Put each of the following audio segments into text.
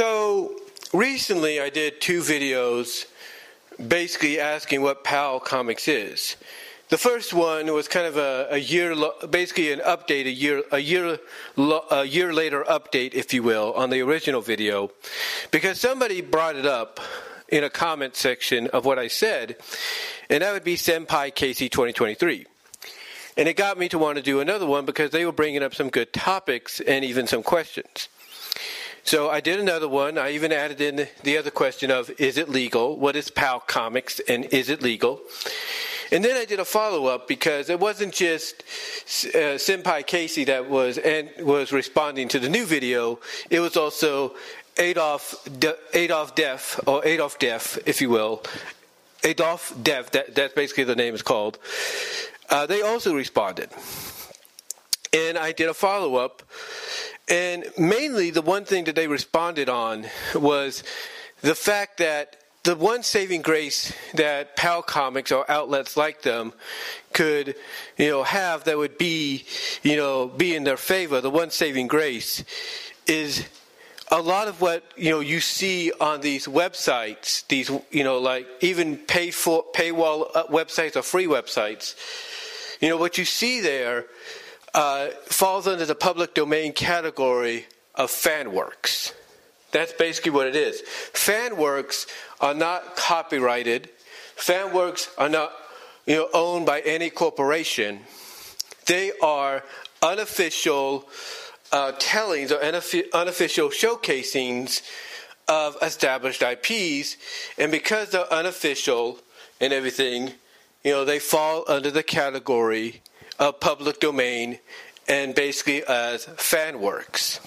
So recently, I did two videos basically asking what PAL Comics is. The first one was kind of a, a year, basically an update, a year, a year, a year later update, if you will, on the original video, because somebody brought it up in a comment section of what I said, and that would be Senpai Casey 2023. And it got me to want to do another one because they were bringing up some good topics and even some questions. So I did another one. I even added in the other question of is it legal? What is PAL Comics and is it legal? And then I did a follow up because it wasn't just uh, Senpai Casey that was and was responding to the new video. It was also Adolf De, Adolf Def or Adolf Def, if you will. Adolf Def. That, that's basically the name is called. Uh, they also responded, and I did a follow up and mainly, the one thing that they responded on was the fact that the one saving grace that PAL comics or outlets like them could, you know, have that would be, you know, be in their favor, the one saving grace is a lot of what you know you see on these websites, these you know like even paid for paywall uh, websites or free websites, you know what you see there uh, falls under the public domain category of fan works. That's basically what it is. Fan works are not copyrighted. Fan works are not you know, owned by any corporation. They are unofficial uh, tellings or unofficial showcasings of established IPs. And because they're unofficial and everything, you know, they fall under the category of public domain and basically as fan works.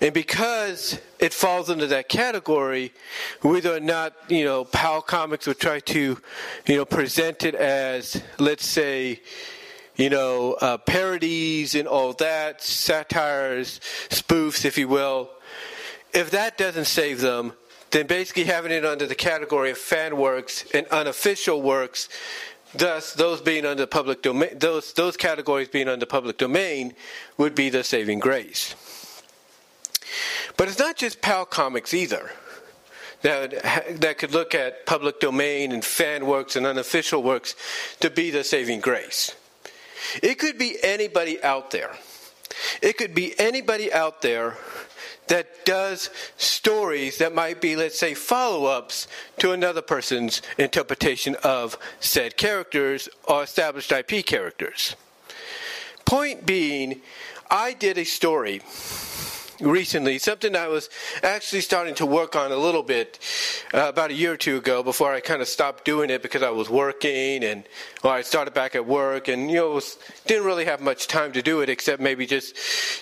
And because it falls into that category, whether or not, you know, PAL Comics would try to, you know, present it as, let's say, you know, uh, parodies and all that, satires, spoofs, if you will, if that doesn't save them, then basically having it under the category of fan works and unofficial works Thus, those being under public domain, those those categories being under public domain, would be the saving grace. But it's not just PAL comics either. That, that could look at public domain and fan works and unofficial works to be the saving grace. It could be anybody out there. It could be anybody out there that does stories that might be, let's say, follow ups to another person's interpretation of said characters or established IP characters. Point being, I did a story recently, something I was actually starting to work on a little bit uh, about a year or two ago before I kind of stopped doing it because I was working and well, I started back at work and you know was, didn't really have much time to do it except maybe just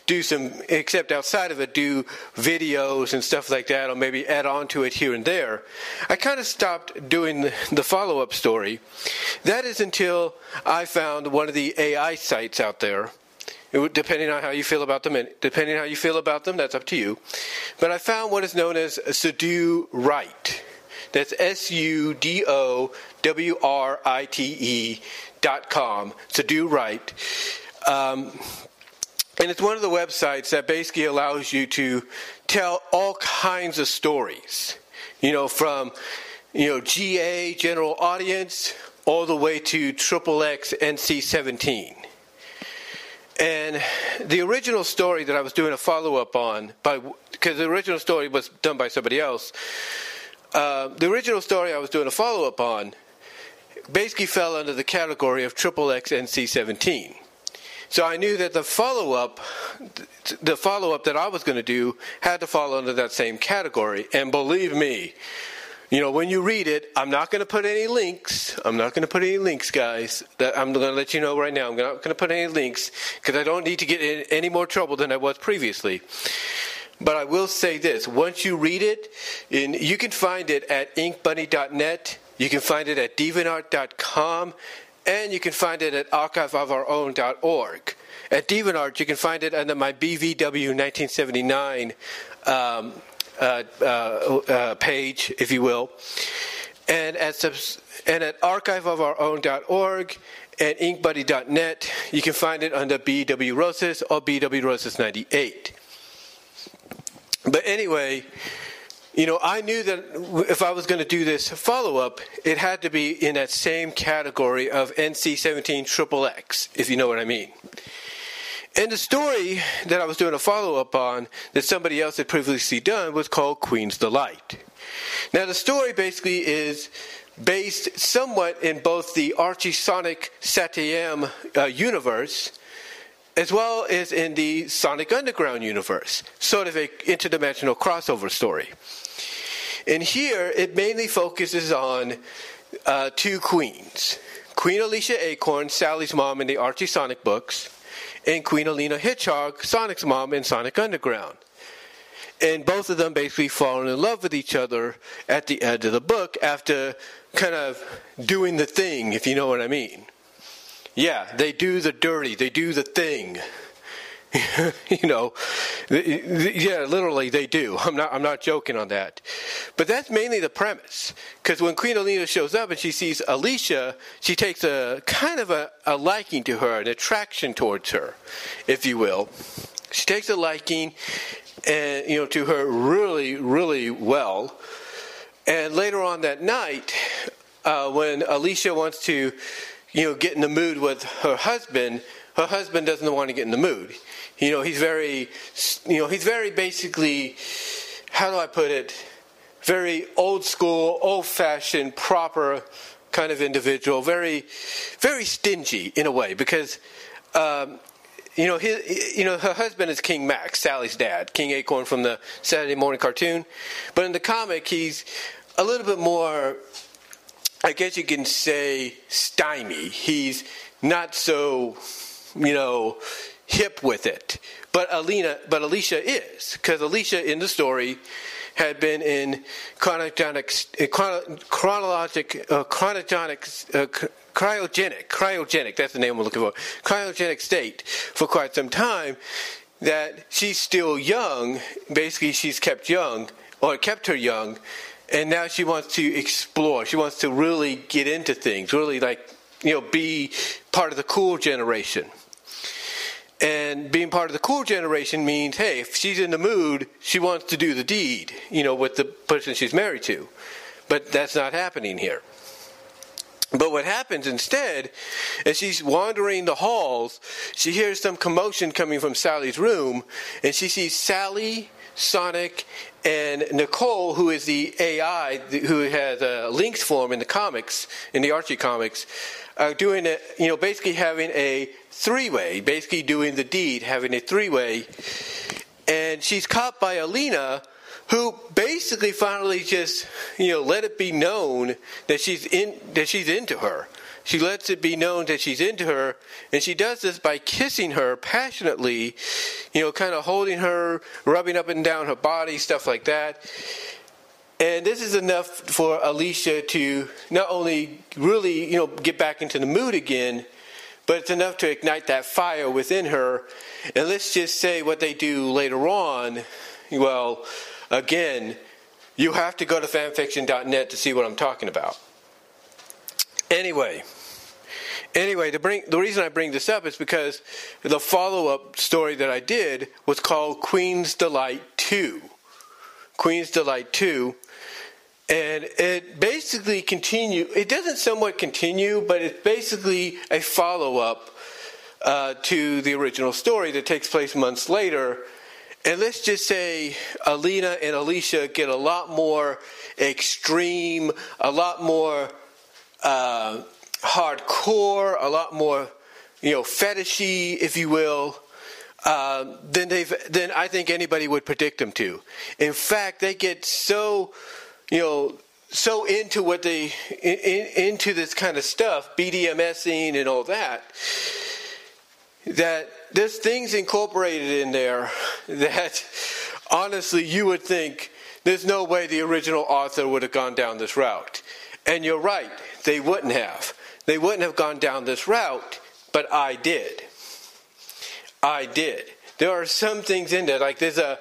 do some except outside of it do videos and stuff like that or maybe add on to it here and there. I kind of stopped doing the, the follow up story. That is until I found one of the AI sites out there depending on how you feel about them, and depending on how you feel about them, that's up to you. But I found what is known as Sudowrite. That's S U D O W R I T E dot com. Sudowrite. Um, and it's one of the websites that basically allows you to tell all kinds of stories. You know, from you know GA general audience all the way to triple X NC seventeen. And the original story that I was doing a follow up on, because the original story was done by somebody else. Uh, the original story I was doing a follow up on basically fell under the category of triple X NC seventeen. So I knew that the follow up, the follow up that I was going to do, had to fall under that same category. And believe me, you know, when you read it, I'm not going to put any links. I'm not going to put any links, guys. That I'm going to let you know right now. I'm not going to put any links because I don't need to get in any more trouble than I was previously. But I will say this: once you read it, in, you can find it at inkbunny.net. You can find it at deviantart.com, and you can find it at archiveofourown.org. At DeviantArt, you can find it under my BVW 1979 um, Uh, uh, uh, page, if you will, and at subs- and at archiveofourown.org and inkbunny.net. You can find it under BW Rosas or BW Rosas 98. but anyway, you know, I knew that if I was going to do this follow up, it had to be in that same category of NC 17 triple X, if you know what I mean. And the story that I was doing a follow up on that somebody else had previously done was called Queen's Delight. Now, the story basically is based somewhat in both the Archie Sonic SatAM uh, universe as well as in the Sonic Underground universe, sort of an interdimensional crossover story. And here it mainly focuses on uh, two queens Queen Alicia Acorn, Sally's mom in the Archie Sonic books, and Queen Aleena Hedgehog, Sonic's mom in Sonic Underground. And both of them basically fall in love with each other at the end of the book after kind of doing the thing, if you know what I mean. Yeah, they do the dirty, they do the thing. you know, yeah, literally they do. I'm not, I'm not joking on that. But that's mainly the premise. Because when Queen Aleena shows up and she sees Alicia, she takes a kind of a, a liking to her, an attraction towards her, if you will. She takes a liking, and you know, to her really, really well. And later on that night, uh, when Alicia wants to, you know, get in the mood with her husband, her husband doesn't want to get in the mood. You know, he's very, you know, he's very basically, how do I put it? Very old school, old fashioned, proper kind of individual. Very, very stingy in a way because, um, you know, his, you know, her husband is King Max, Sally's dad, King Acorn from the Saturday morning cartoon. But in the comic, he's a little bit more, I guess you can say, stymie. He's not so, you know, hip with it. But Aleena, but Alicia is, because Alicia in the story had been in chronogenic, chronologic, uh, chronogenic, uh, cryogenic, cryogenic, that's the name I'm looking for, cryogenic state for quite some time, that she's still young, basically she's kept young, or kept her young, and now she wants to explore, she wants to really get into things, really like, you know, be part of the cool generation. And being part of the cool generation means, hey, if she's in the mood, she wants to do the deed, you know, with the person she's married to. But that's not happening here. But what happens instead, as she's wandering the halls, she hears some commotion coming from Sally's room, and she sees Sally, Sonic, and Nicole, who is the AI who has a Lynx form in the comics, in the Archie comics, are doing it, you know, basically having a three way, basically doing the deed, having a three way. And she's caught by Aleena, who basically finally just, you know, let it be known that she's in that she's into her. She lets it be known that she's into her, and she does this by kissing her passionately, you know, kind of holding her, rubbing up and down her body, stuff like that. And this is enough for Alicia to not only really, you know, get back into the mood again, but it's enough to ignite that fire within her. And let's just say what they do later on. Well, again, you have to go to fanfiction.net to see what I'm talking about. Anyway, anyway, to bring the reason I bring this up is because the follow-up story that I did was called Queen's Delight 2. Queen's Delight 2 and it basically continue. It doesn't somewhat continue, but it's basically a follow up uh, to the original story that takes place months later. And let's just say Aleena and Alicia get a lot more extreme, a lot more uh, hardcore, a lot more, you know, fetishy, if you will, uh, than they've than I think anybody would predict them to. In fact, they get so you know, so into what they in, into this kind of stuff, BDMSing and all that, that there's things incorporated in there that honestly you would think there's no way the original author would have gone down this route. And you're right, they wouldn't have. They wouldn't have gone down this route, but I did. I did. There are some things in there, like there's a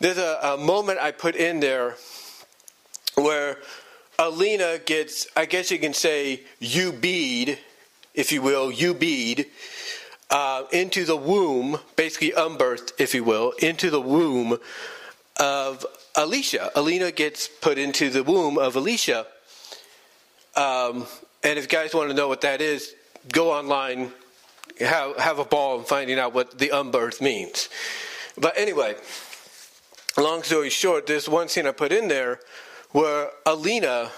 there's a, a moment I put in there where Aleena gets, I guess you can say, you bead, if you will, you bead, uh, into the womb, basically unbirthed, if you will, into the womb of Alicia. Aleena gets put into the womb of Alicia. Um, and if you guys want to know what that is, go online, have, have a ball in finding out what the unbirth means. But anyway, long story short, there's one scene I put in there where Aleena,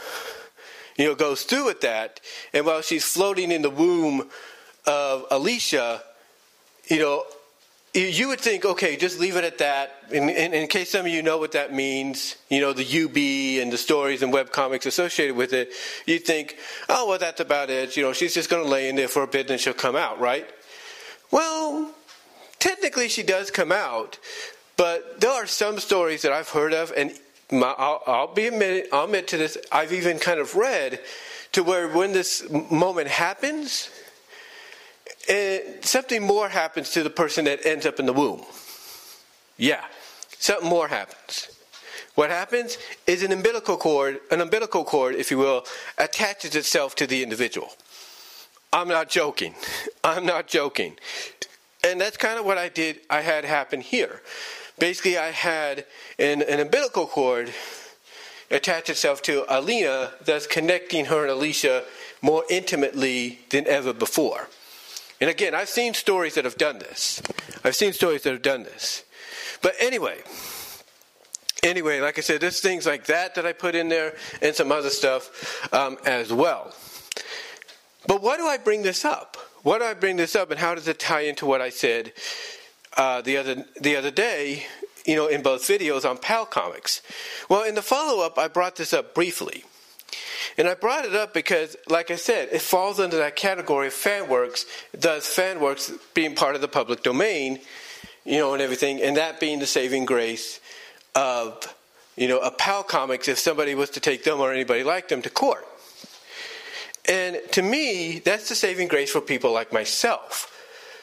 you know, goes through with that, and while she's floating in the womb of Alicia, you know, you would think, okay, just leave it at that. In, in, in, case some of you know what that means, you know, the UB and the stories and web comics associated with it, you think, oh, well, that's about it. You know, she's just going to lay in there for a bit and she'll come out, right? Well, technically she does come out, but there are some stories that I've heard of, and my, I'll, I'll, be I'll admit to this, I've even kind of read to where when this moment happens, and something more happens to the person that ends up in the womb. Yeah, something more happens. What happens is an umbilical cord, an umbilical cord, if you will, attaches itself to the individual. I'm not joking. I'm not joking. And that's kind of what I did, I had happen here. Basically, I had an, an umbilical cord attach itself to Aleena, thus connecting her and Alicia more intimately than ever before. And again, I've seen stories that have done this. I've seen stories that have done this. But anyway, anyway, like I said, there's things like that that I put in there and some other stuff um, as well. But why do I bring this up? Why do I bring this up, and how does it tie into what I said uh, the other the other day? You know, in both videos on PAL Comics. Well, in the follow up, I brought this up briefly. And I brought it up because, like I said, it falls under that category of fan works, thus fan works being part of the public domain, you know, and everything, and that being the saving grace of, you know, a PAL comics if somebody was to take them or anybody like them to court. And to me, that's the saving grace for people like myself.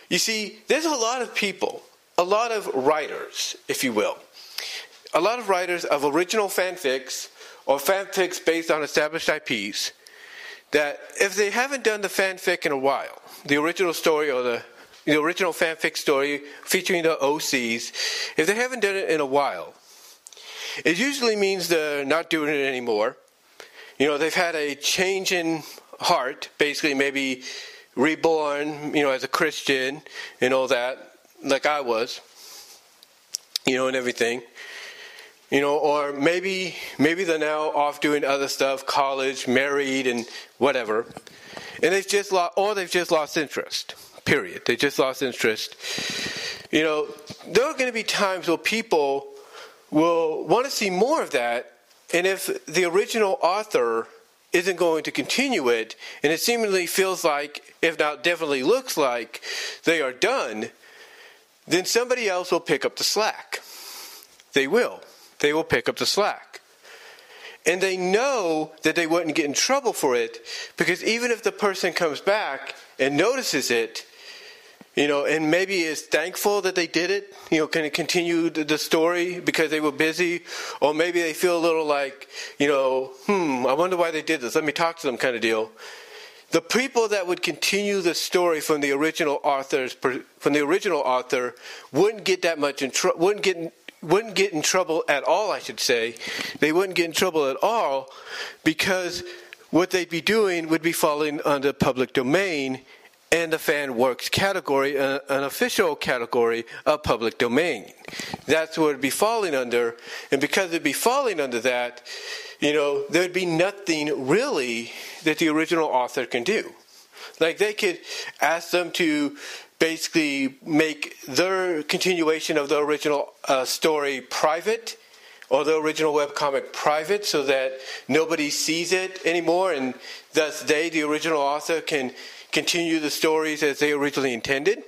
You see, there's a lot of people, a lot of writers, if you will, a lot of writers of original fanfics or fanfics based on established IPs that if they haven't done the fanfic in a while, the original story or the the original fanfic story featuring the OCs, if they haven't done it in a while, it usually means they're not doing it anymore. You know, they've had a change in heart, basically maybe reborn, you know, as a Christian and all that, like I was, you know, and everything you know, or maybe maybe they're now off doing other stuff, college, married, and whatever, and they've just lost, or they've just lost interest. Period. They just lost interest. You know, there are going to be times where people will want to see more of that, and if the original author isn't going to continue it, and it seemingly feels like, if not definitely looks like, they are done, then somebody else will pick up the slack. They will they will pick up the slack. And they know that they wouldn't get in trouble for it because even if the person comes back and notices it, you know, and maybe is thankful that they did it, you know, can continue the story because they were busy, or maybe they feel a little like, you know, hmm, I wonder why they did this. Let me talk to them, kind of deal. The people that would continue the story from the original authors, from the original author, wouldn't get that much in trouble, wouldn't get wouldn't get in trouble at all, I should say. They wouldn't get in trouble at all because what they'd be doing would be falling under public domain and the fan works category, uh, an official category of public domain. That's what it'd be falling under. And because it'd be falling under that, you know, there'd be nothing really that the original author can do. Like they could ask them to basically make their continuation of the original uh, story private or the original webcomic private so that nobody sees it anymore and thus they, the original author, can continue the stories as they originally intended.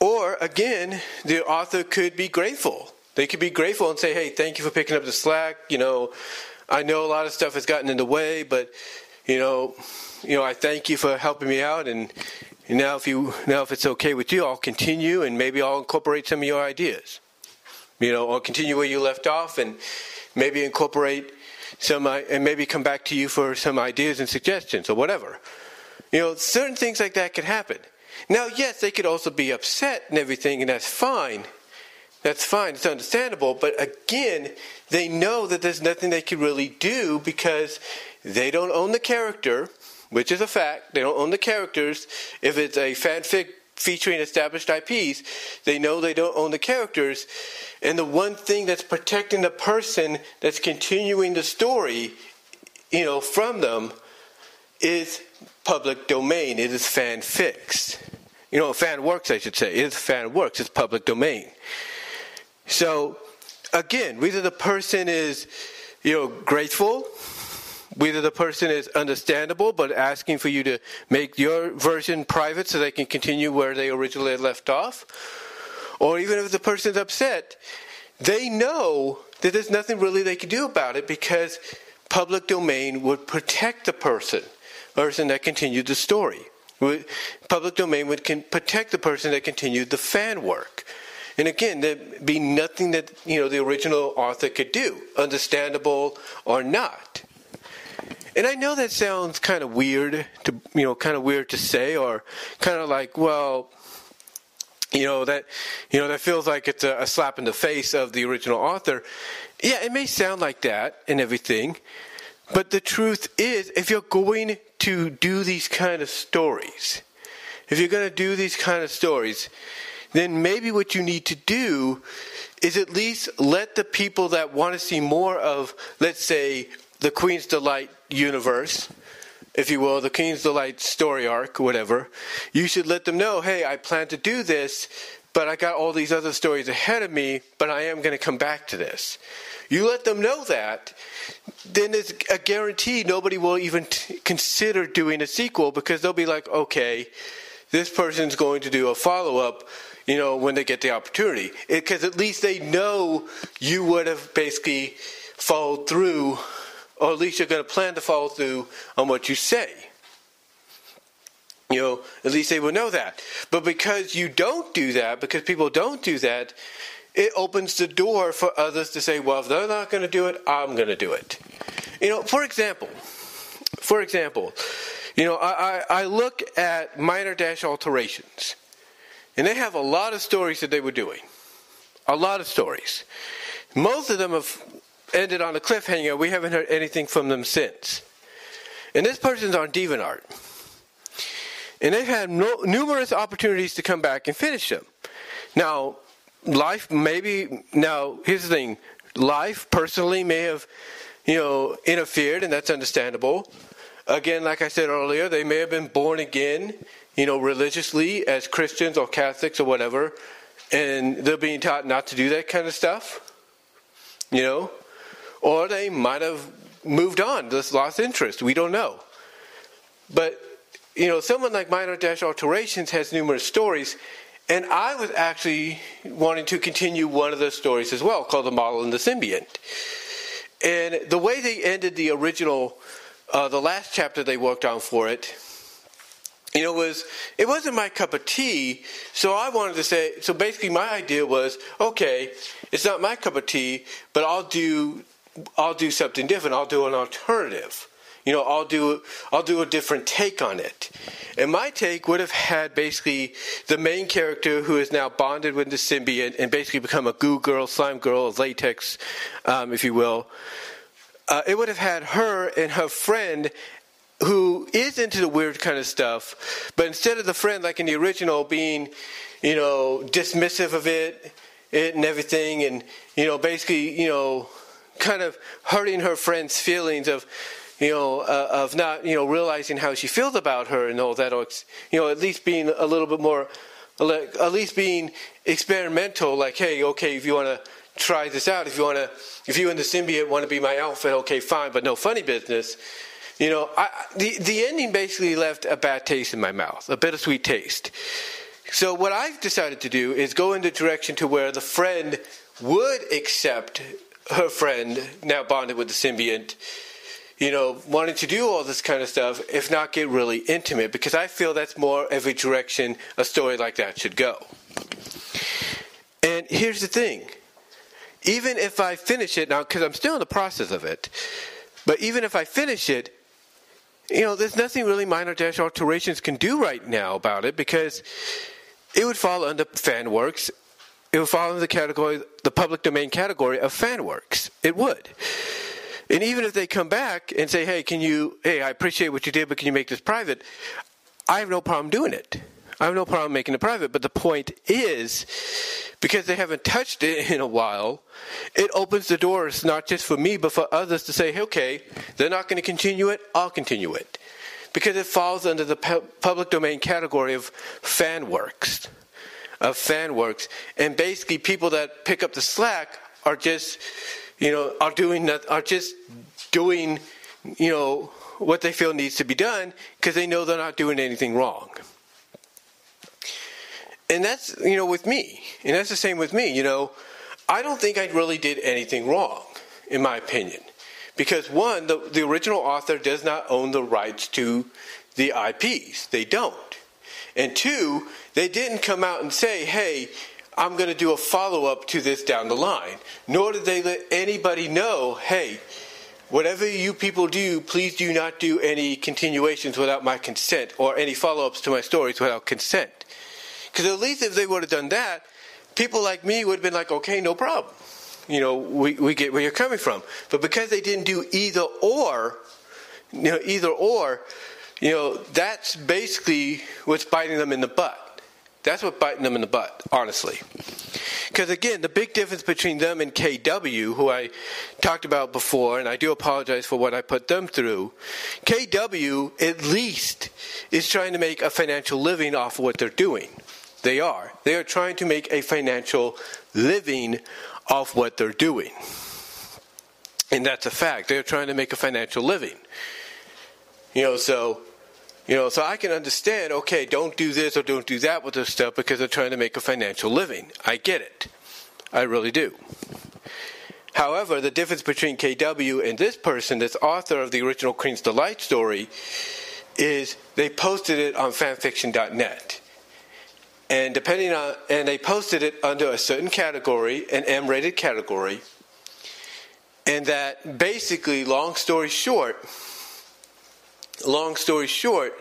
Or again, the author could be grateful. They could be grateful and say, hey, thank you for picking up the slack. You know, I know a lot of stuff has gotten in the way, but, you know, you know, I thank you for helping me out, and now if you now if it's okay with you, I'll continue, and maybe I'll incorporate some of your ideas. You know, I'll continue where you left off, and maybe incorporate some, uh, and maybe come back to you for some ideas and suggestions or whatever. You know, certain things like that could happen. Now, yes, they could also be upset and everything, and that's fine. That's fine, it's understandable, but again, they know that there's nothing they can really do because they don't own the character, which is a fact. They don't own the characters. If it's a fanfic featuring established IPs, they know they don't own the characters. And the one thing that's protecting the person that's continuing the story, you know, from them is public domain. It is fanfics. You know, fan works, I should say. It is fan works. It's public domain. So, again, whether the person is, you know, grateful, whether the person is understandable but asking for you to make your version private so they can continue where they originally left off, or even if the person's upset, they know that there's nothing really they can do about it because public domain would protect the person, person that continued the story. Public domain would can protect the person that continued the fan work. And again, there'd be nothing that you know the original author could do, understandable or not. And I know that sounds kind of weird to you know, kind of weird to say, or kind of like, well, you know that you know that feels like it's a, a slap in the face of the original author. Yeah, it may sound like that and everything, but the truth is, if you're going to do these kind of stories, if you're going to do these kind of stories, then maybe what you need to do is at least let the people that want to see more of, let's say, the Queen's Delight universe, if you will, the King's Delight story arc, whatever, you should let them know, hey, I plan to do this, but I got all these other stories ahead of me, but I am going to come back to this. You let them know that, then it's a guarantee nobody will even t- consider doing a sequel because they'll be like, okay, this person's going to do a follow up you know, when they get the opportunity. Because at least they know you would have basically followed through, or at least you're going to plan to follow through on what you say. You know, at least they will know that. But because you don't do that, because people don't do that, it opens the door for others to say, well, if they're not going to do it, I'm going to do it. You know, for example, for example, you know, I, I, I look at minor dash alterations. And they have a lot of stories that they were doing. A lot of stories. Most of them have ended on a cliffhanger. We haven't heard anything from them since. And this person's on DeviantArt. And they've had no, numerous opportunities to come back and finish them. Now, life maybe, now, here's the thing life personally may have, you know, interfered, and that's understandable. Again, like I said earlier, they may have been born again you know, religiously as Christians or Catholics or whatever, and they're being taught not to do that kind of stuff, you know, or they might have moved on, just lost interest. We don't know. But, you know, someone like Minor Dash Alterations has numerous stories, and I was actually wanting to continue one of those stories as well, called The Model and the Symbiont. And the way they ended the original, uh, the last chapter they worked on for it, you know, was it wasn't my cup of tea. So I wanted to say. So basically, my idea was, okay, it's not my cup of tea, but I'll do, I'll do something different. I'll do an alternative. You know, I'll do, I'll do a different take on it. And my take would have had basically the main character who is now bonded with the symbiote and basically become a goo girl, slime girl, latex, um, if you will. Uh, it would have had her and her friend who is into the weird kind of stuff, but instead of the friend like in the original being, you know, dismissive of it, it and everything, and you know, basically, you know, kind of hurting her friend's feelings of, you know, uh, of not, you know, realizing how she feels about her and all that, or you know, at least being a little bit more, like at least being experimental. Like, hey, okay, if you want to try this out, if you want to, if you and the symbiote want to be my outfit, okay, fine, but no funny business you know, I, the the ending basically left a bad taste in my mouth, a bittersweet taste. So what I've decided to do is go in the direction to where the friend would accept her friend, now bonded with the symbiont, you know, wanting to do all this kind of stuff, if not get really intimate, because I feel that's more of a direction a story like that should go. And here's the thing even if I finish it now, because I'm still in the process of it, but even if I finish it, you know, there's nothing really minor dash alterations can do right now about it because it would fall under fan works it would fall into the category, the public domain category of fan works. It would. And even if they come back and say, hey, can you, hey, I appreciate what you did, but can you make this private? I have no problem doing it. I have no problem making it private. But the point is, because they haven't touched it in a while, it opens the doors not just for me, but for others to say, hey, okay, they're not going to continue it, I'll continue it. Because it falls under the public domain category of fan works. Of fan works. And basically, people that pick up the slack are just you know, are doing that, are just doing, you know, what they feel needs to be done because they know they're not doing anything wrong. And that's, you know, with me. And that's the same with me. You know, I don't think I really did anything wrong, in my opinion. Because one, the, the original author does not own the rights to the IPs. They don't. And two, they didn't come out and say, hey, I'm going to do a follow up to this down the line. Nor did they let anybody know, hey, whatever you people do, please do not do any continuations without my consent or any follow ups to my stories without consent. Because at least if they would have done that, people like me would have been like, okay, no problem. You know, we, we get where you're coming from. But because they didn't do either or, you know, either or, you know, that's basically what's biting them in the butt. That's what biting them in the butt, honestly. Because again, the big difference between them and KW, who I talked about before, and I do apologize for what I put them through, KW at least is trying to make a financial living off of what they're doing. They are. They are trying to make a financial living off what they're doing. And that's a fact. They're trying to make a financial living. You know, so you know, so I can understand, okay, don't do this or don't do that with this stuff because they're trying to make a financial living. I get it. I really do. However, the difference between KW and this person, this author of the original Queen's Delight story, is they posted it on fanfiction.net. And depending on and they posted it under a certain category, an M-rated category. And that basically, long story short, long story short,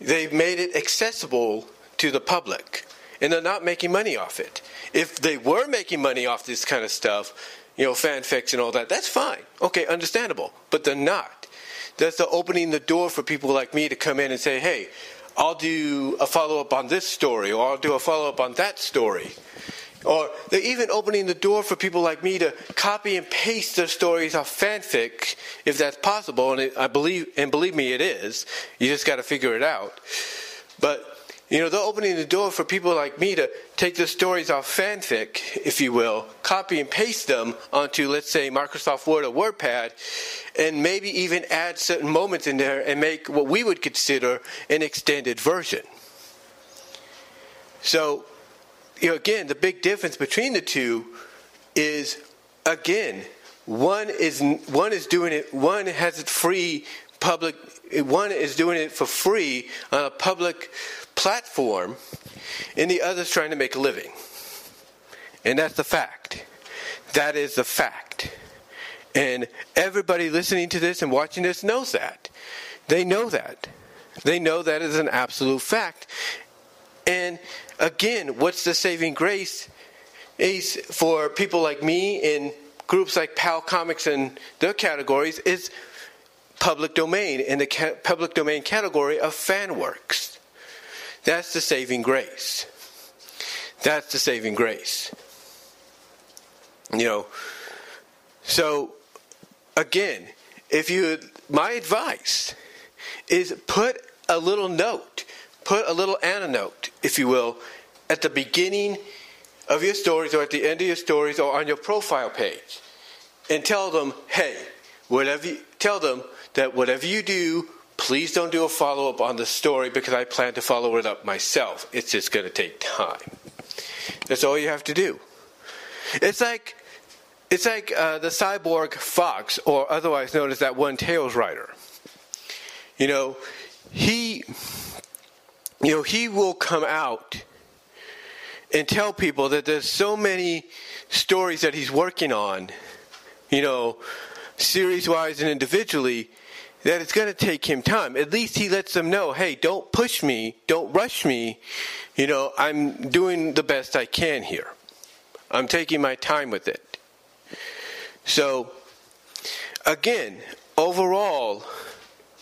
they've made it accessible to the public and they're not making money off it. If they were making money off this kind of stuff, you know, fanfics and all that, that's fine. Okay, understandable. But they're not. That's the opening the door for people like me to come in and say, hey, I'll do a follow up on this story, or I'll do a follow up on that story. Or they're even opening the door for people like me to copy and paste their stories off fanfic, if that's possible. And it, I believe, and believe me, it is. You just got to figure it out. But you know, they're opening the door for people like me to take the stories off fanfic, if you will, copy and paste them onto, let's say, Microsoft Word or WordPad, and maybe even add certain moments in there and make what we would consider an extended version. So you know, again, the big difference between the two is, again, one is one is doing it. One has it free, public. One is doing it for free on a public platform, and the other is trying to make a living. And that's the fact. That is the fact. And everybody listening to this and watching this knows that. They know that. They know that is an absolute fact. And again, what's the saving grace is for people like me in groups like PAL Comics and their categories is public domain in the ca- public domain category of fan works. That's the saving grace. That's the saving grace. You know, so again, if you, my advice is put a little note put a little anecdote, if you will, at the beginning of your stories or at the end of your stories or on your profile page and tell them, hey, whatever you, tell them that whatever you do, please don't do a follow up on the story because I plan to follow it up myself. It's just going to take time. That's all you have to do. It's like it's like uh, the cyborg fox, or otherwise known as that one tails rider. You know, he you know, he will come out and tell people that there's so many stories that he's working on, you know, series wise and individually, that it's going to take him time. At least he lets them know, hey, don't push me, don't rush me. You know, I'm doing the best I can here. I'm taking my time with it. So, again, overall,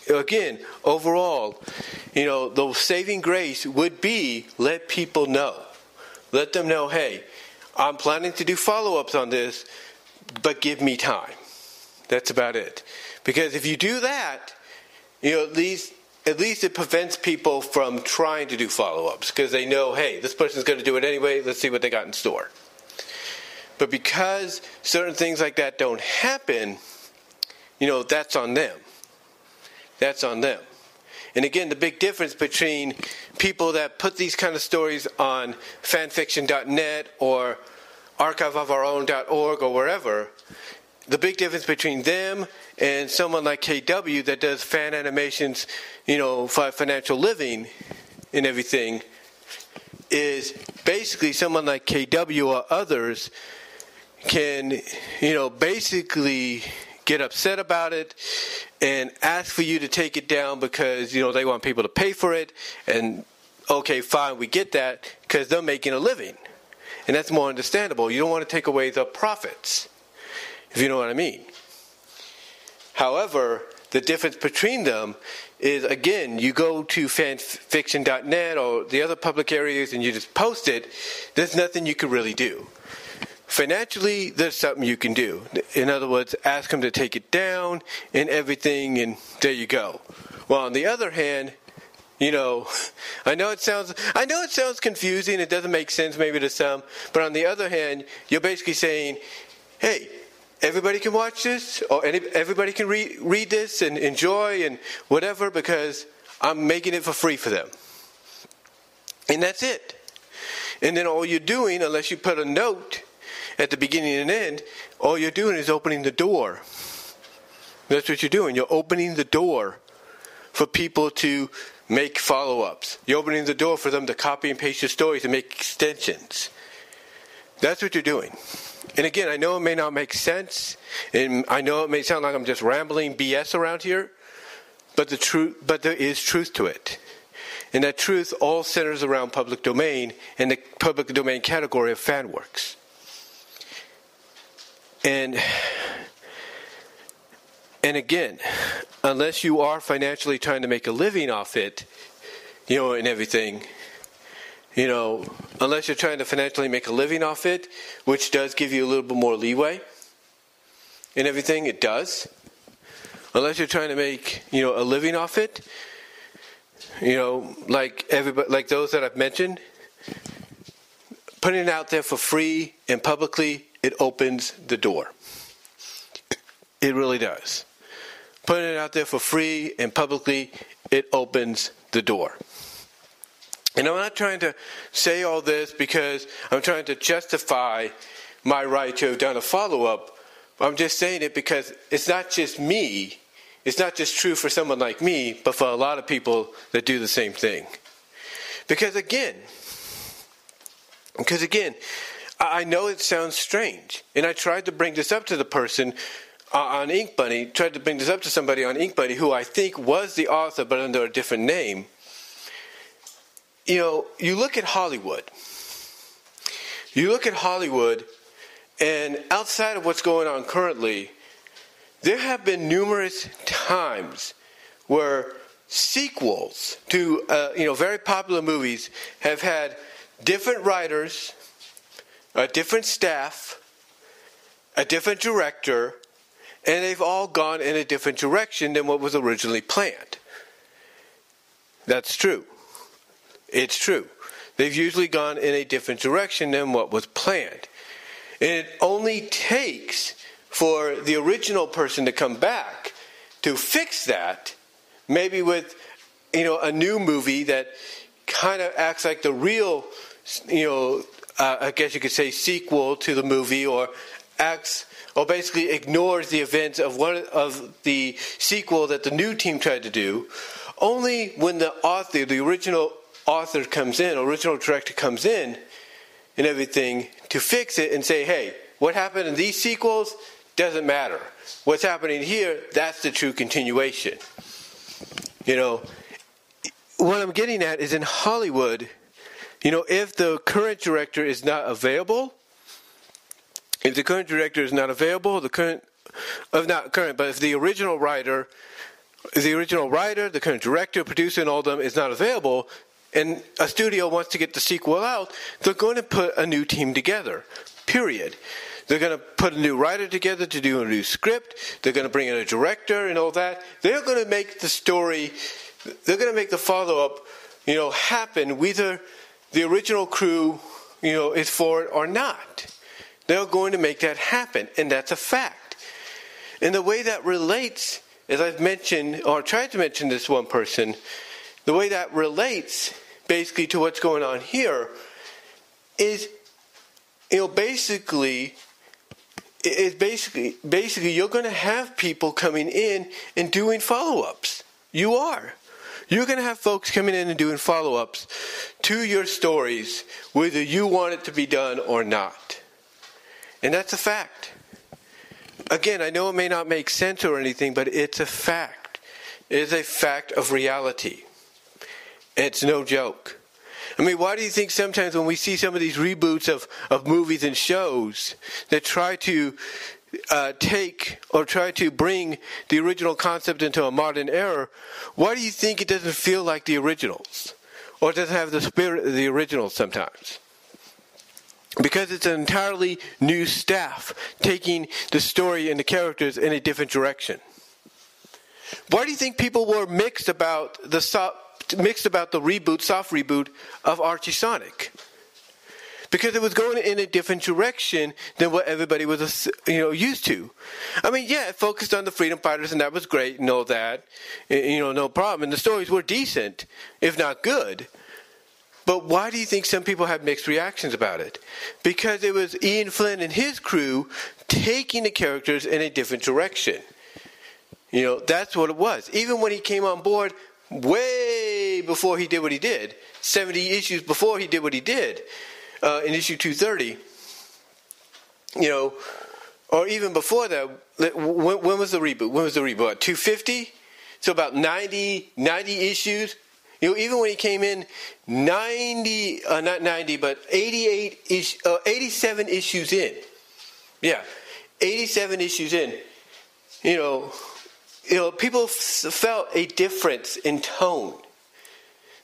again, overall, you know, the saving grace would be let people know. Let them know, hey, I'm planning to do follow ups on this, but give me time. That's about it. Because if you do that, you know, at least at least it prevents people from trying to do follow-ups because they know, hey, this person's going to do it anyway. Let's see what they got in store. But because certain things like that don't happen, you know, that's on them. That's on them. And again, the big difference between people that put these kind of stories on fanfiction.net or archiveofourown.org or wherever, the big difference between them and someone like KW that does fan animations, you know, for financial living and everything is basically someone like KW or others can, you know, basically get upset about it and ask for you to take it down because you know they want people to pay for it. And okay fine we get that because they're making a living. And that's more understandable. You don't want to take away the profits if you know what i mean. However the difference between them is again you go to fanfiction.net or the other public areas and you just post it there's nothing you can really do financially, there's something you can do. In other words, ask them to take it down and everything, and there you go. Well, on the other hand, you know, I know it sounds, I know it sounds confusing. It doesn't make sense maybe to some, but on the other hand, you're basically saying, hey, everybody can watch this, or any, everybody can read read this and enjoy and whatever because I'm making it for free for them, and that's it. And then all you're doing, unless you put a note at the beginning and end, all you're doing is opening the door. That's what you're doing. You're opening the door for people to make follow ups. You're opening the door for them to copy and paste your stories and make extensions. That's what you're doing. And again, I know it may not make sense, and I know it may sound like I'm just rambling BS around here, but the truth, but there is truth to it. And that truth all centers around public domain and the public domain category of fan works. And and again, unless you are financially trying to make a living off it, you know, and everything, you know, unless you're trying to financially make a living off it, which does give you a little bit more leeway and everything, it does. Unless you're trying to make, you know, a living off it, you know, like everybody, like those that I've mentioned, putting it out there for free and publicly it opens the door. It really does. Putting it out there for free and publicly, it opens the door. And I'm not trying to say all this because I'm trying to justify my right to have done a follow up. I'm just saying it because it's not just me. It's not just true for someone like me, but for a lot of people that do the same thing. Because again, because I know it sounds strange, and I tried to bring this up to the person uh, on Ink Bunny, tried to bring this up to somebody on Ink Bunny who I think was the author but under a different name. You know, you look at Hollywood. You look at Hollywood, and outside of what's going on currently, there have been numerous times where sequels to uh, you know very popular movies have had different writers, a different staff, a different director, and they've all gone in a different direction than what was originally planned. That's true. It's true. They've usually gone in a different direction than what was planned. And it only takes for the original person to come back to fix that, maybe with you know a new movie that kind of acts like the real you know, uh, I guess you could say sequel to the movie, or acts or basically ignores the events of one of the sequel that the new team tried to do. Only when the author, the original author, comes in, original director comes in, and everything to fix it and say, hey, what happened in these sequels doesn't matter. What's happening here, that's the true continuation. You know, what I'm getting at is in Hollywood, you know, if the current director is not available, if the current director is not available, the current of not current, but if the original writer, the original writer, the current director, producer, and all of them is not available, and a studio wants to get the sequel out, they're going to put a new team together. Period. They're going to put a new writer together to do a new script. They're going to bring in a director and all that. They're going to make the story. They're going to make the follow up, you know, happen whether the original crew, you know, is for it or not. They're going to make that happen, and that's a fact. And the way that relates, as I've mentioned or tried to mention this one person, the way that relates basically to what's going on here is, you know, basically is basically basically you're going to have people coming in and doing follow-ups. You are. You're going to have folks coming in and doing follow-ups to your stories whether you want it to be done or not. And that's a fact. Again, I know it may not make sense or anything, but it's a fact. It is a fact of reality. It's no joke. I mean, why do you think sometimes when we see some of these reboots of, of movies and shows that try to uh, take or try to bring the original concept into a modern era, why do you think it doesn't feel like the originals? Or doesn't have the spirit of the originals sometimes? Because it's an entirely new staff taking the story and the characters in a different direction. Why do you think people were mixed about the mixed about the reboot, soft reboot of Archie Sonic. Because it was going in a different direction than what everybody was, you know, used to. I mean, yeah, it focused on the freedom fighters, and that was great, and all that, you know, no problem. And the stories were decent, if not good. But why do you think some people had mixed reactions about it? Because it was Ian Flynn and his crew taking the characters in a different direction. You know, that's what it was. Even when he came on board, way before he did what he did, 70 issues before he did what he did uh, in issue 230. You know, or even before that, when, when, was the reboot? When was the reboot? 250? So about 90, 90 issues. You know, even when he came in 90, uh, not 90, but 88 is, uh, 87 issues in. Yeah, 87 issues in. You know, you know, people felt a difference in tone.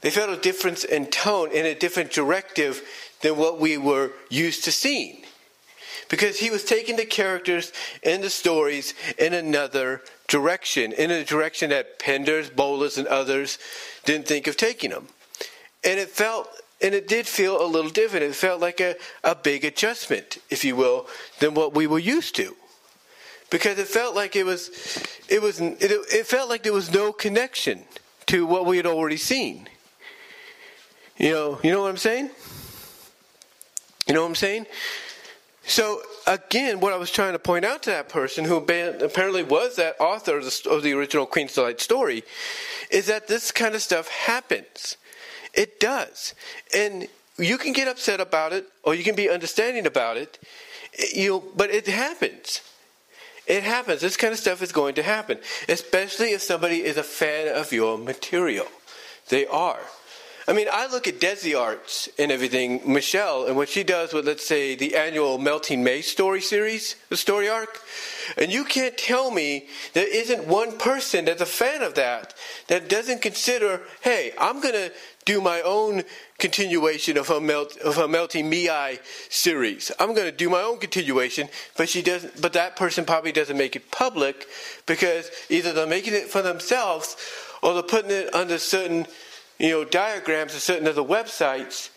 They felt a difference in tone in a different directive than what we were used to seeing. Because he was taking the characters and the stories in another direction, in a direction that Penders, Bollers, and others didn't think of taking them. And it felt, and it did feel a little different. It felt like a, a big adjustment, if you will, than what we were used to because it felt like it was it was it, it felt like there was no connection to what we had already seen. You know, you know what I'm saying? You know what I'm saying? So again, what I was trying to point out to that person who apparently was that author of the, of the original Queen's Delight story is that this kind of stuff happens. It does, and you can get upset about it, or you can be understanding about it. You but it happens. It happens. This kind of stuff is going to happen, especially if somebody is a fan of your material. They are. I mean, I look at Desi Arts and everything, Michelle, and what she does with, let's say, the annual Melting May story series, the story arc, and you can't tell me there isn't one person that's a fan of that that doesn't consider, hey, I'm going to do my own continuation of her melt of her melting Mei series. I'm going to do my own continuation, but she doesn't. But that person probably doesn't make it public because either they're making it for themselves or they're putting it under certain, you know, diagrams of certain other websites,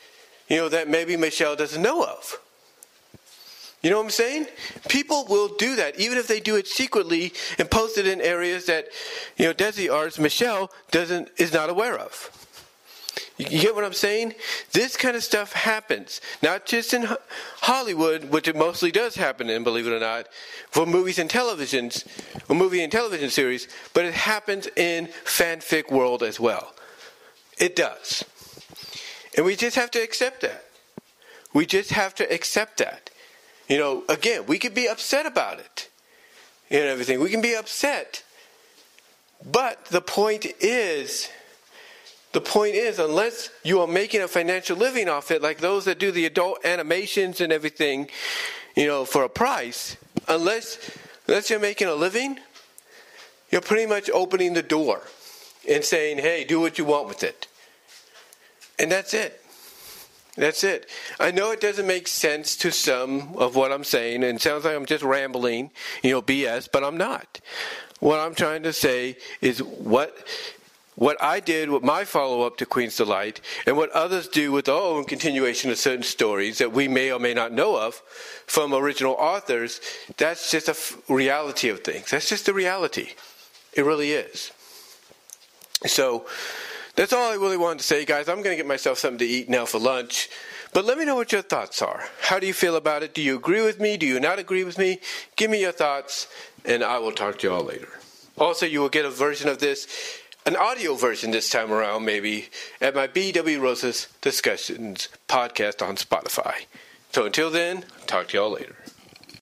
you know, that maybe Michelle doesn't know of. You know what I'm saying? People will do that, even if they do it secretly and post it in areas that, you know, Desi Arts Michelle doesn't is not aware of. You get what I'm saying? This kind of stuff happens, not just in Hollywood, which it mostly does happen in, believe it or not, for movies and televisions, or movie and television series, but it happens in fanfic world as well. It does. And we just have to accept that. We just have to accept that. You know, again, we could be upset about it. and everything. We can be upset. But the point is, the point is, unless you are making a financial living off it, like those that do the adult animations and everything, you know, for a price, unless unless you're making a living, you're pretty much opening the door and saying, "Hey, do what you want with it," and that's it. That's it. I know it doesn't make sense to some of what I'm saying, and sounds like I'm just rambling, you know, BS, but I'm not. What I'm trying to say is what what I did with my follow up to Queen's Delight, and what others do with their own continuation of certain stories that we may or may not know of from original authors, that's just a f- reality of things. That's just the reality. It really is. So, that's all I really wanted to say, guys. I'm going to get myself something to eat now for lunch. But let me know what your thoughts are. How do you feel about it? Do you agree with me? Do you not agree with me? Give me your thoughts, and I will talk to you all later. Also, you will get a version of this, an audio version this time around, maybe, at my BW Rosas Discussions podcast on Spotify. So until then, talk to you all later.